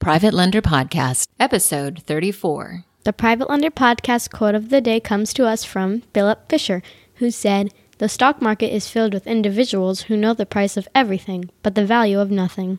Private Lender Podcast, episode 34. The Private Lender Podcast quote of the day comes to us from Philip Fisher, who said, The stock market is filled with individuals who know the price of everything, but the value of nothing.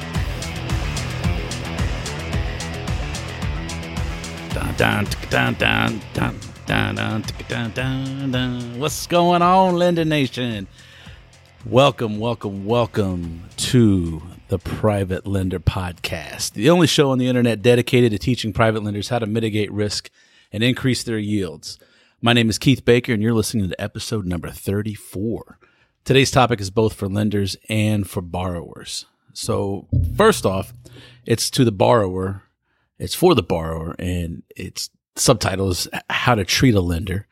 What's going on, Lender Nation? Welcome, welcome, welcome to the Private Lender Podcast, the only show on the internet dedicated to teaching private lenders how to mitigate risk and increase their yields. My name is Keith Baker, and you're listening to episode number 34. Today's topic is both for lenders and for borrowers. So, first off, it's to the borrower it's for the borrower, and its subtitle is How to Treat a Lender.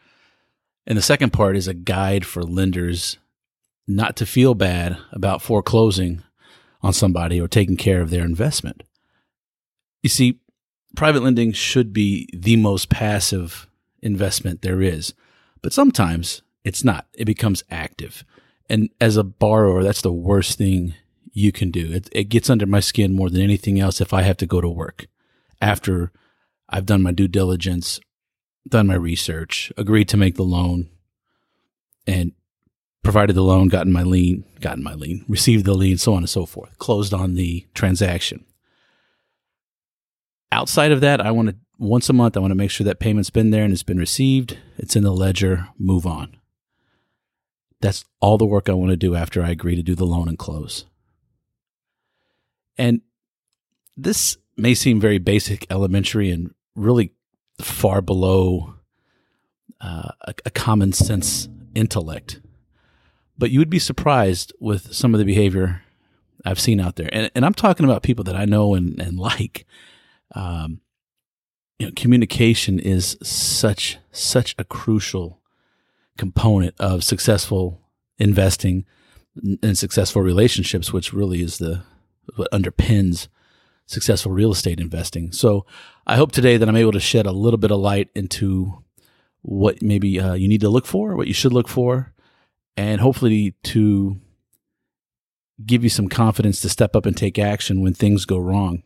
And the second part is a guide for lenders not to feel bad about foreclosing on somebody or taking care of their investment. You see, private lending should be the most passive investment there is, but sometimes it's not. It becomes active. And as a borrower, that's the worst thing you can do. It, it gets under my skin more than anything else if I have to go to work after I've done my due diligence, done my research, agreed to make the loan, and provided the loan, gotten my lien, gotten my lien, received the lien, so on and so forth, closed on the transaction. Outside of that, I want to once a month, I want to make sure that payment's been there and it's been received, it's in the ledger, move on. That's all the work I want to do after I agree to do the loan and close. And this may seem very basic, elementary, and really far below uh, a, a common sense intellect. But you would be surprised with some of the behavior I've seen out there. And, and I'm talking about people that I know and, and like. Um, you know, communication is such such a crucial component of successful investing and successful relationships, which really is the what underpins successful real estate investing. So I hope today that I'm able to shed a little bit of light into what maybe uh, you need to look for, what you should look for, and hopefully to give you some confidence to step up and take action when things go wrong.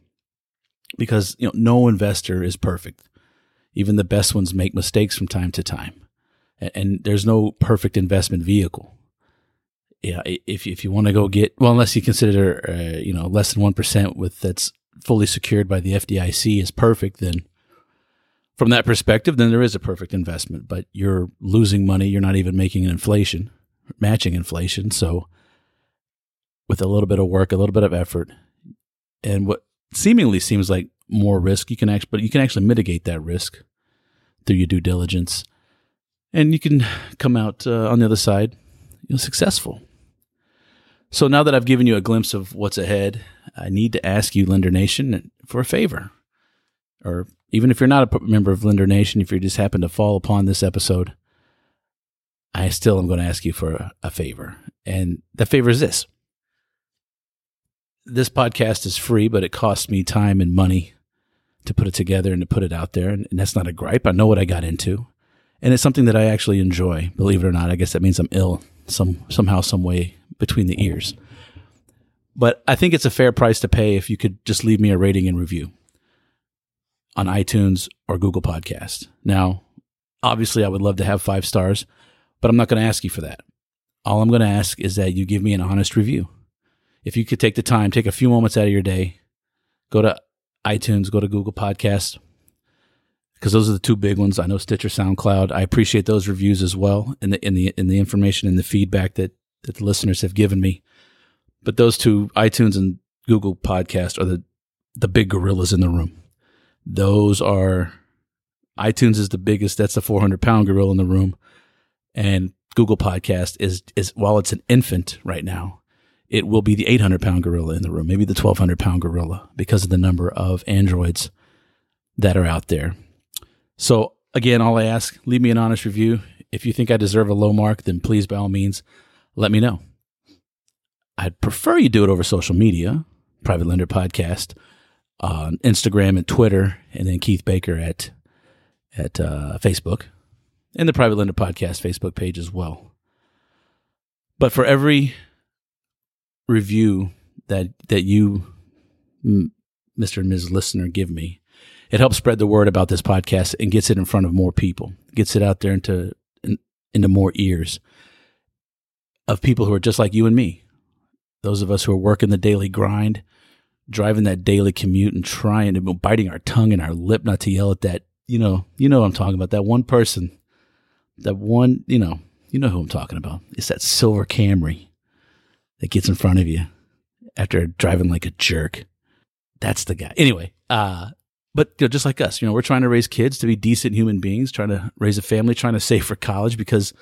Because you know, no investor is perfect. Even the best ones make mistakes from time to time, and, and there's no perfect investment vehicle yeah, if if you want to go get well, unless you consider uh, you know less than one percent with that's fully secured by the FDIC is perfect, then from that perspective, then there is a perfect investment. But you're losing money. You're not even making an inflation, matching inflation. So with a little bit of work, a little bit of effort, and what seemingly seems like more risk, you can actually, but you can actually mitigate that risk through your due diligence, and you can come out uh, on the other side, you know, successful. So now that I've given you a glimpse of what's ahead, I need to ask you, Lender Nation, for a favor. Or even if you're not a member of Lender Nation, if you just happen to fall upon this episode, I still am going to ask you for a, a favor. And the favor is this this podcast is free, but it costs me time and money to put it together and to put it out there. And, and, that's not a gripe. I know what I got into. And it's something that I actually enjoy, believe it or not. I guess that means I'm ill some somehow, some way between the ears. But I think it's a fair price to pay if you could just leave me a rating and review on iTunes or Google Podcast. Now, obviously, I would love to have five stars, but I'm not going to ask you for that. All I'm going to ask is that you give me an honest review. If you could take the time, take a few moments out of your day, go to iTunes, go to Google Podcast, because those are the two big ones. I know Stitcher, SoundCloud. I appreciate those reviews as well, and the in the in the information and the feedback that that the listeners have given me. But those two, iTunes and Google Podcast, are the the big gorillas in the room. Those are iTunes is the biggest. That's the 400 pound gorilla in the room, and Google Podcast is is while it's an infant right now, it will be the 800 pound gorilla in the room, maybe the 1200 pound gorilla because of the number of androids that are out there. So again, all I ask, leave me an honest review. If you think I deserve a low mark, then please, by all means, let me know. I'd prefer you do it over social media, Private Lender Podcast, on Instagram and Twitter, and then Keith Baker at at uh, Facebook, and the Private Lender Podcast Facebook page as well. But for every review that that you, Mr. and Ms. Listener, give me, it helps spread the word about this podcast and gets it in front of more people, gets it out there into into more ears of people who are just like you and me. Those of us who are working the daily grind, driving that daily commute and trying to biting our tongue and our lip not to yell at that, you know, you know what I'm talking about, that one person, that one, you know, you know who I'm talking about. It's that silver Camry that gets in front of you after driving like a jerk. That's the guy. Anyway, uh, but you know, just like us, you know, we're trying to raise kids to be decent human beings, trying to raise a family, trying to save for college because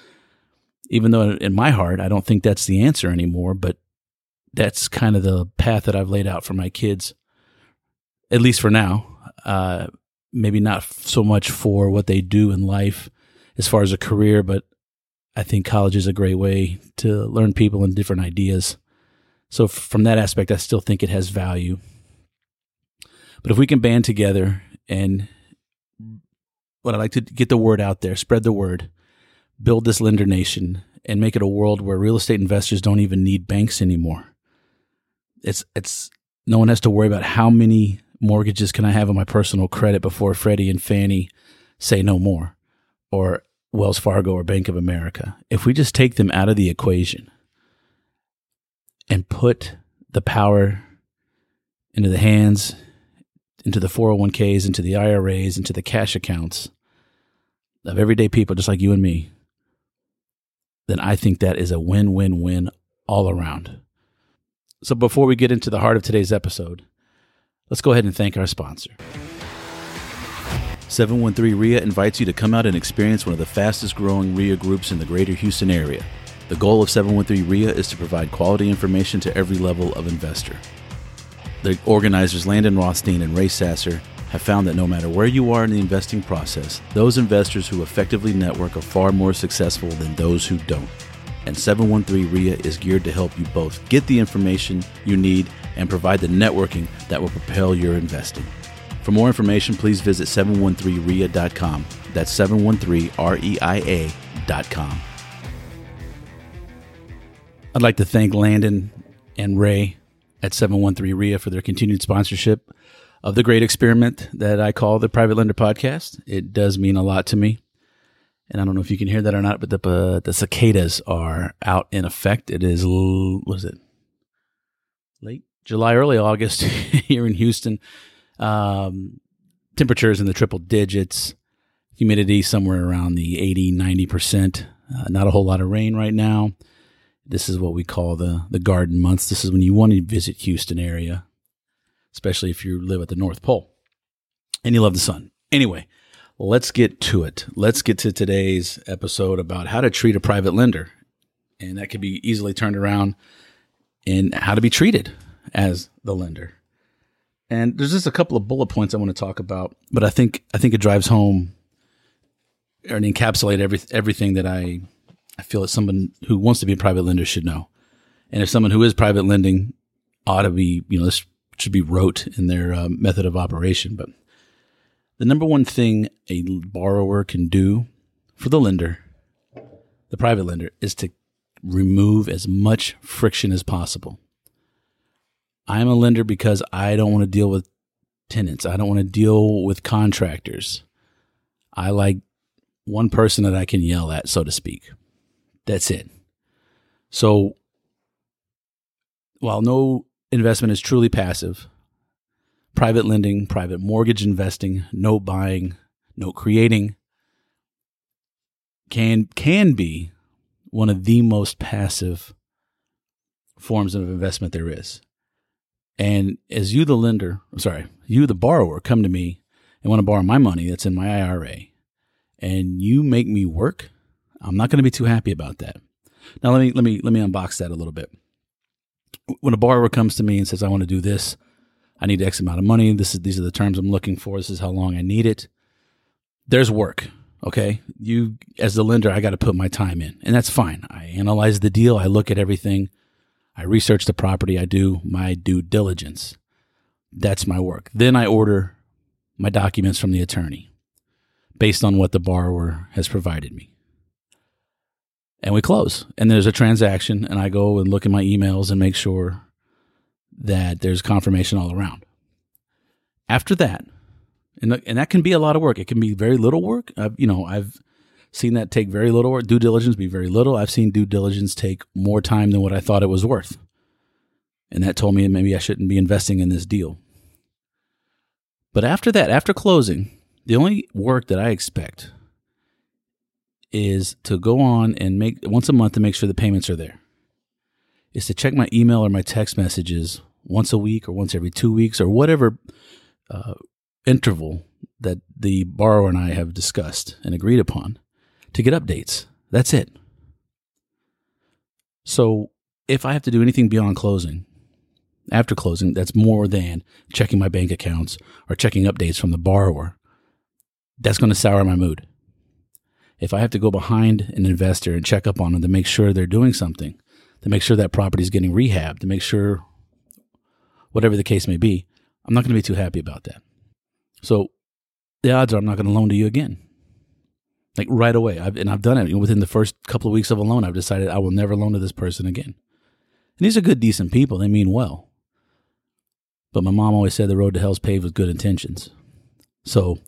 even though in my heart I don't think that's the answer anymore, but that's kind of the path that I've laid out for my kids, at least for now. Uh, maybe not so much for what they do in life as far as a career, but I think college is a great way to learn people and different ideas. So from that aspect, I still think it has value. But if we can band together and what I like to get the word out there, spread the word, build this lender nation, and make it a world where real estate investors don't even need banks anymore. It's it's no one has to worry about how many mortgages can I have on my personal credit before Freddie and Fannie say no more, or Wells Fargo or Bank of America. If we just take them out of the equation and put the power into the hands into the 401ks, into the IRAs, into the cash accounts of everyday people just like you and me, then I think that is a win win win all around. So before we get into the heart of today's episode, let's go ahead and thank our sponsor. 713 REIA invites you to come out and experience one of the fastest growing REIA groups in the greater Houston area. The goal of 713 REIA is to provide quality information to every level of investor. The organizers Landon Rothstein and Ray Sasser have found that no matter where you are in the investing process, those investors who effectively network are far more successful than those who don't. And 713 REIA is geared to help you both get the information you need and provide the networking that will propel your investing. For more information, please visit 713REIA.com. That's 713REIA.com. I'd like to thank Landon and Ray at 713 REIA for their continued sponsorship of the great experiment that I call the Private Lender Podcast. It does mean a lot to me. And I don't know if you can hear that or not, but the, uh, the cicadas are out in effect. It is, was it late July, early August here in Houston. Um, temperatures in the triple digits, humidity somewhere around the 80, 90%. Uh, not a whole lot of rain right now. This is what we call the the garden months. This is when you want to visit Houston area, especially if you live at the North Pole and you love the sun. Anyway, let's get to it. Let's get to today's episode about how to treat a private lender. And that could be easily turned around in how to be treated as the lender. And there's just a couple of bullet points I want to talk about, but I think I think it drives home or encapsulate every, everything that I I feel that someone who wants to be a private lender should know. And if someone who is private lending ought to be, you know, this should be wrote in their uh, method of operation. But the number one thing a borrower can do for the lender, the private lender, is to remove as much friction as possible. I'm a lender because I don't want to deal with tenants. I don't want to deal with contractors. I like one person that I can yell at, so to speak. That's it. So while no investment is truly passive, private lending, private mortgage investing, no buying, no creating can can be one of the most passive forms of investment there is. And as you the lender, sorry, you the borrower come to me and want to borrow my money that's in my IRA and you make me work I'm not going to be too happy about that. Now let me let me let me unbox that a little bit. when a borrower comes to me and says, I want to do this, I need X amount of money. This is these are the terms I'm looking for. This is how long I need it. There's work. Okay. You as the lender, I got to put my time in. And that's fine. I analyze the deal, I look at everything, I research the property, I do my due diligence. That's my work. Then I order my documents from the attorney based on what the borrower has provided me. And we close. And there's a transaction, and I go and look at my emails and make sure that there's confirmation all around. After that, and, and that can be a lot of work. It can be very little work. I've, you know, I've seen that take very little work. Due diligence be very little. I've seen due diligence take more time than what I thought it was worth. And that told me maybe I shouldn't be investing in this deal. But after that, after closing, the only work that I expect is to go on and make once a month to make sure the payments are there. Is to check my email or my text messages once a week or once every two weeks or whatever uh, interval that the borrower and I have discussed and agreed upon to get updates. That's it. So if I have to do anything beyond closing, after closing, that's more than checking my bank accounts or checking updates from the borrower. That's going to sour my mood. If I have to go behind an investor and check up on them to make sure they're doing something, to make sure that property is getting rehabbed, to make sure whatever the case may be, I'm not going to be too happy about that. So the odds are I'm not going to loan to you again. Like right away. I've, and I've done it. within the first couple of weeks of a loan, I've decided I will never loan to this person again. And these are good, decent people. They mean well. But my mom always said the road to hell is paved with good intentions. So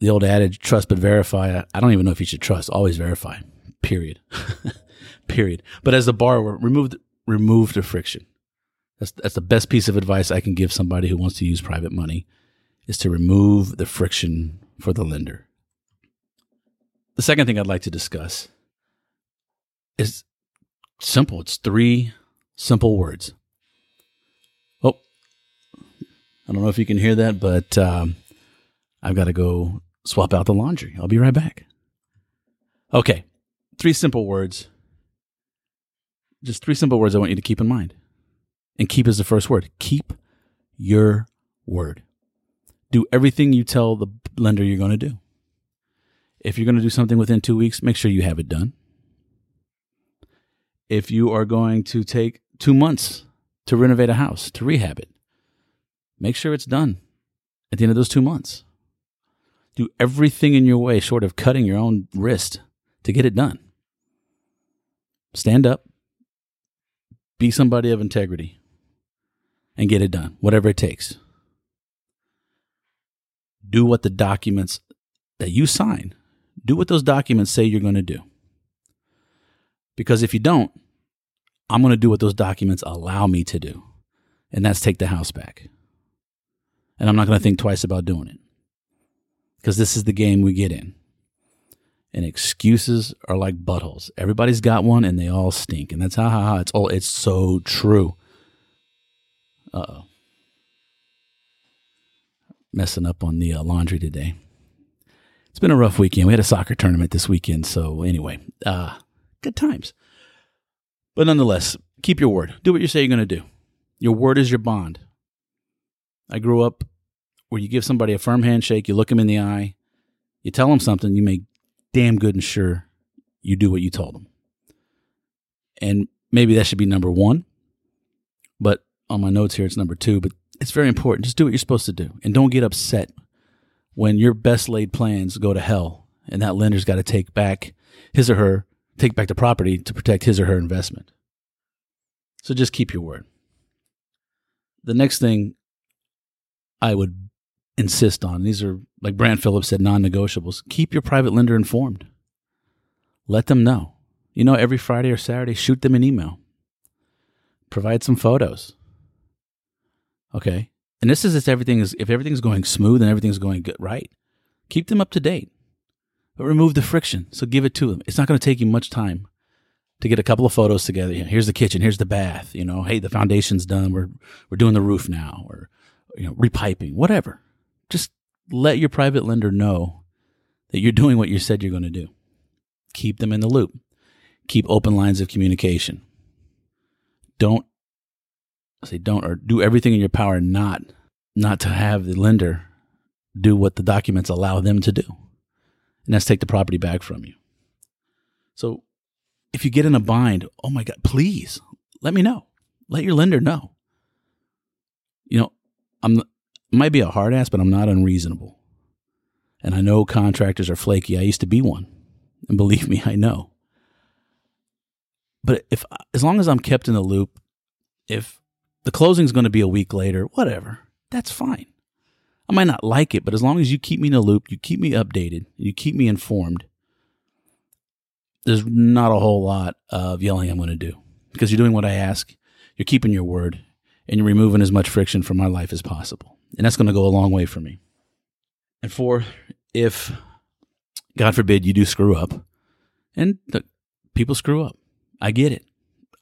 the old adage, trust but verify, I don't even know if you should trust. Always verify. Period. Period. But as a borrower, remove the, remove the friction. That's that's the best piece of advice I can give somebody who wants to use private money is to remove the friction for the lender. The second thing I'd like to discuss is simple. It's three simple words. Oh, I don't know if you can hear that, but um, I've got to go swap out the laundry. I'll be right back. Okay, three simple words. Just three simple words I want you to keep in mind. And keep is the first word. Keep your word. Do everything you tell the lender you're going to do. If you're going to do something within two weeks, make sure you have it done. If you are going to take two months to renovate a house, to rehab it, make sure it's done at the end of those two months. Do everything in your way short of cutting your own wrist to get it done. Stand up, be somebody of integrity, and get it done, whatever it takes. Do what the documents that you sign, do what those documents say you're going to do. Because if you don't, I'm going to do what those documents allow me to do, and that's take the house back and I'm not going to think twice about doing it because this is the game we get in. And excuses are like buttholes. Everybody's got one, and they all stink. And that's ha ha ha. It's all. It's so true. Uh oh. Messing up on the uh, laundry today. It's been a rough weekend. We had a soccer tournament this weekend, so anyway, uh, good times. But nonetheless, keep your word. Do what you say you're going to do. Your word is your bond. I grew up where you give somebody a firm handshake, you look them in the eye, you tell them something, you make damn good and sure you do what you told them. And maybe that should be number one. But on my notes here, it's number two. But it's very important. Just do what you're supposed to do. And don't get upset when your best laid plans go to hell and that lender's got to take back his or her, take back the property to protect his or her investment. So just keep your word. The next thing I would insist on. These are, like Brant Phillips said, non negotiables. Keep your private lender informed. Let them know. You know, every Friday or Saturday, shoot them an email. Provide some photos. Okay. And this is if everything is if everything's going smooth and everything's going good, right? Keep them up to date. But remove the friction. So give it to them. It's not going to take you much time to get a couple of photos together. Here's the kitchen. Here's the bath. You know, hey, the foundation's done. We're we're doing the roof now. Or you know, repiping, whatever. Just let your private lender know that you're doing what you said you're going to do. Keep them in the loop. Keep open lines of communication. don't say don't or do everything in your power not not to have the lender do what the documents allow them to do. And that's take the property back from you. So if you get in a bind, oh my God, please let me know. Let your lender know. You know, I'm might be a hard ass, but I'm not unreasonable. And I know contractors are flaky. I used to be one. And believe me, I know. But if as long as I'm kept in the loop, if the closing's going to be a week later, whatever, that's fine. I might not like it, but as long as you keep me in the loop, you keep me updated, you keep me informed, there's not a whole lot of yelling I'm going to do because you're doing what I ask, you're keeping your word, and you're removing as much friction from my life as possible. And that's going to go a long way for me. And four, if God forbid you do screw up, and people screw up, I get it.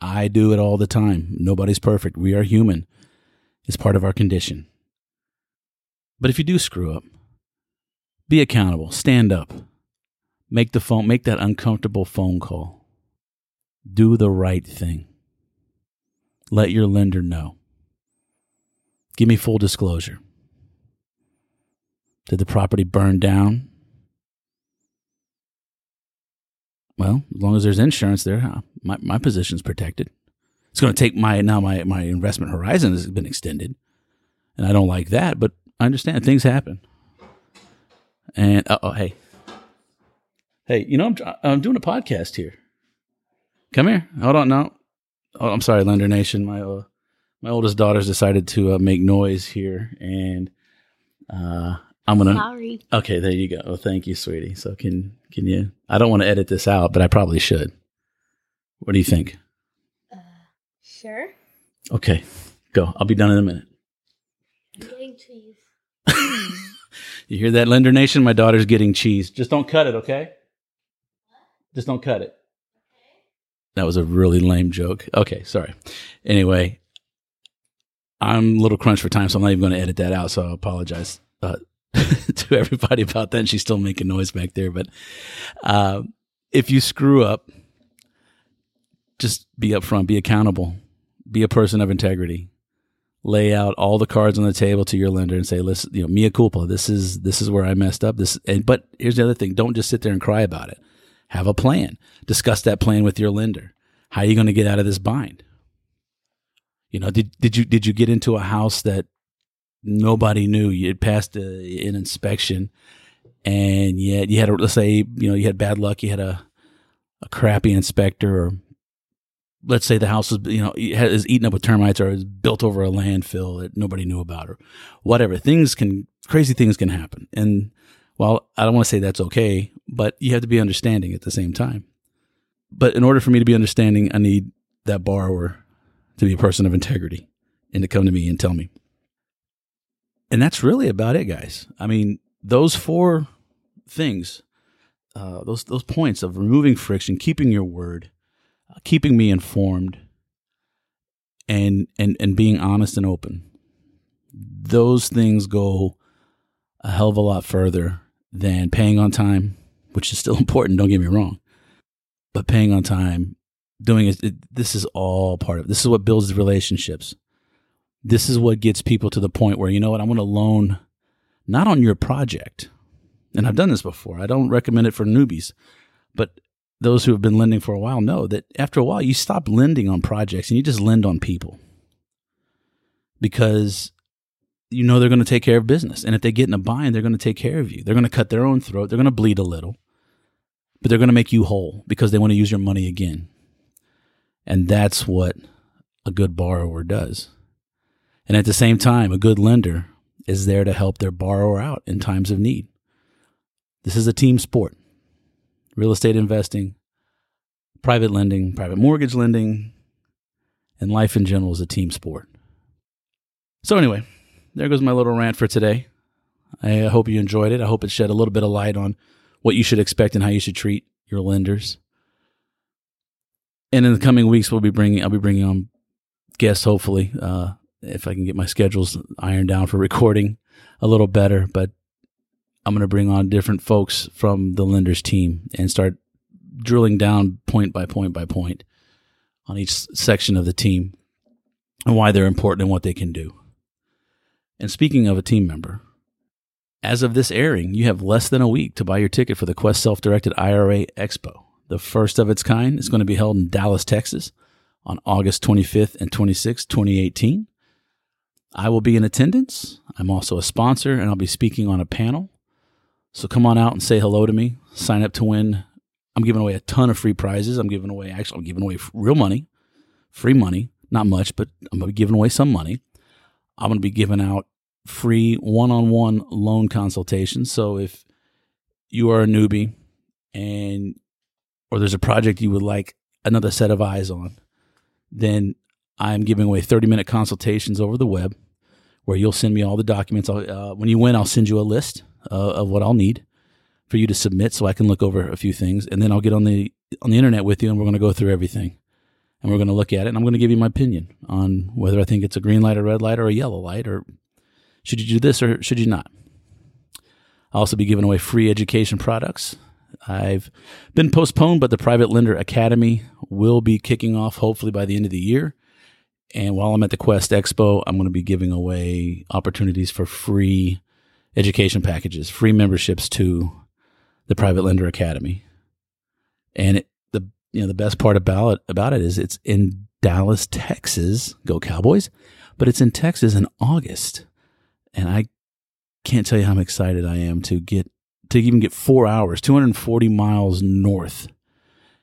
I do it all the time. Nobody's perfect. We are human. It's part of our condition. But if you do screw up, be accountable. Stand up. Make the phone make that uncomfortable phone call. Do the right thing. Let your lender know. Give me full disclosure. Did the property burn down? Well, as long as there's insurance there, my, my position's protected. It's going to take my, now my, my investment horizon has been extended. And I don't like that, but I understand things happen. And, oh, hey. Hey, you know, I'm, I'm doing a podcast here. Come here. Hold on. No. Oh, I'm sorry, Lender Nation. My, uh, my oldest daughter's decided to uh, make noise here and, uh, I'm gonna. Sorry. Okay, there you go. Oh, thank you, sweetie. So can can you? I don't want to edit this out, but I probably should. What do you think? Uh, sure. Okay, go. I'll be done in a minute. I'm getting cheese. you hear that, Lender Nation? My daughter's getting cheese. Just don't cut it, okay? Just don't cut it. That was a really lame joke. Okay, sorry. Anyway, I'm a little crunch for time, so I'm not even going to edit that out. So I apologize. Uh, to everybody about that. And she's still making noise back there. But uh, if you screw up, just be upfront, be accountable, be a person of integrity. Lay out all the cards on the table to your lender and say, "Listen, you know, mea culpa. This is this is where I messed up. This, and but here's the other thing: don't just sit there and cry about it. Have a plan. Discuss that plan with your lender. How are you going to get out of this bind? You know, did did you did you get into a house that nobody knew. You had passed a, an inspection and yet you had a, let's say you know you had bad luck. You had a a crappy inspector or let's say the house was you know is eaten up with termites or is built over a landfill that nobody knew about or whatever. Things can crazy things can happen. And while I don't want to say that's okay but you have to be understanding at the same time. But in order for me to be understanding I need that borrower to be a person of integrity and to come to me and tell me and that's really about it, guys. I mean, those four things, uh, those those points of removing friction, keeping your word, uh, keeping me informed, and and and being honest and open. Those things go a hell of a lot further than paying on time, which is still important. Don't get me wrong, but paying on time, doing it, it this is all part of. This is what builds relationships this is what gets people to the point where, you know what, I'm going to loan not on your project. And I've done this before. I don't recommend it for newbies, but those who have been lending for a while know that after a while you stop lending on projects and you just lend on people because you know they're going to take care of business. And if they get in a bind, they're going to take care of you. They're going to cut their own throat. They're going to bleed a little, but they're going to make you whole because they want to use your money again. And that's what a good borrower does. And at the same time, a good lender is there to help their borrower out in times of need. This is a team sport. Real estate investing, private lending, private mortgage lending, and life in general is a team sport. So, anyway, there goes my little rant for today. I hope you enjoyed it. I hope it shed a little bit of light on what you should expect and how you should treat your lenders. And in the coming weeks, we'll be bringing I'll be bringing on guests, hopefully, uh, if I can get my schedules ironed down for recording a little better. But I'm going to bring on different folks from the lenders team and start drilling down point by point by point on each section of the team and why they're important and what they can do. And speaking of a team member, as of this airing, you have less than a week to buy your ticket for the Quest Self Directed IRA Expo. The first of its kind is going to be held in Dallas, Texas on August 25th and 26th, 2018. I will be in attendance. I'm also a sponsor and I'll be speaking on a panel. So come on out and say hello to me. Sign up to win. I'm giving away a ton of free prizes. I'm giving away, actually, I'm giving away real money, free money. Not much, but I'm going to be giving away some money. I'm going to be giving out free one on one loan consultations. So if you are a newbie and or there's a project you would like another set of eyes on, then I'm giving away 30 minute consultations over the web where you'll send me all the documents. Uh, when you win, I'll send you a list uh, of what I'll need for you to submit so I can look over a few things. And then I'll get on the, on the internet with you and we're going to go through everything. And we're going to look at it and I'm going to give you my opinion on whether I think it's a green light, a red light, or a yellow light, or should you do this or should you not. I'll also be giving away free education products. I've been postponed, but the Private Lender Academy will be kicking off hopefully by the end of the year. And while I'm at the Quest Expo, I'm going to be giving away opportunities for free education packages, free memberships to the Private Lender Academy. And it, the you know the best part about it, about it is it's in Dallas, Texas. Go Cowboys! But it's in Texas in August, and I can't tell you how excited I am to get to even get four hours, 240 miles north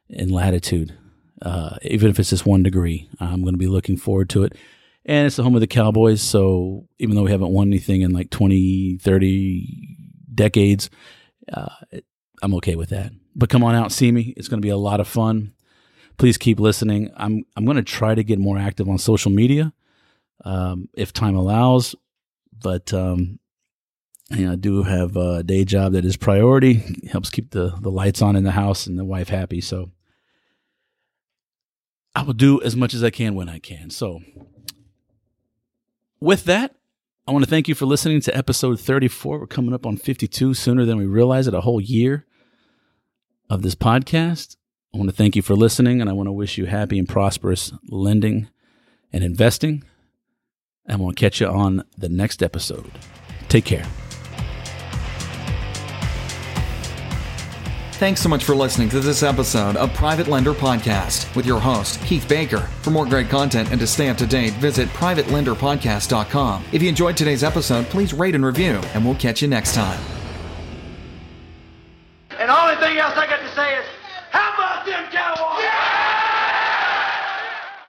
in latitude, uh, even if it's just one degree. I'm going to be looking forward to it. And it's the home of the Cowboys. So even though we haven't won anything in like 20, 30 decades, uh, I'm okay with that. But come on out, see me. It's going to be a lot of fun. Please keep listening. I'm I'm going to try to get more active on social media um, if time allows. But um, you know, I do have a day job that is priority. It helps keep the the lights on in the house and the wife happy. So I will do as much as I can when I can. So with that, I want to thank you for listening to episode 34. We're coming up on 52 sooner than we realize it, a whole year of this podcast. I want to thank you for listening and I want to wish you happy and prosperous lending and investing. And we'll catch you on the next episode. Take care. Thanks so much for listening to this episode of Private Lender Podcast with your host, Keith Baker. For more great content and to stay up to date, visit privatelenderpodcast.com. If you enjoyed today's episode, please rate and review, and we'll catch you next time. And only thing else I got to say is, how about them Cowboys? Yeah!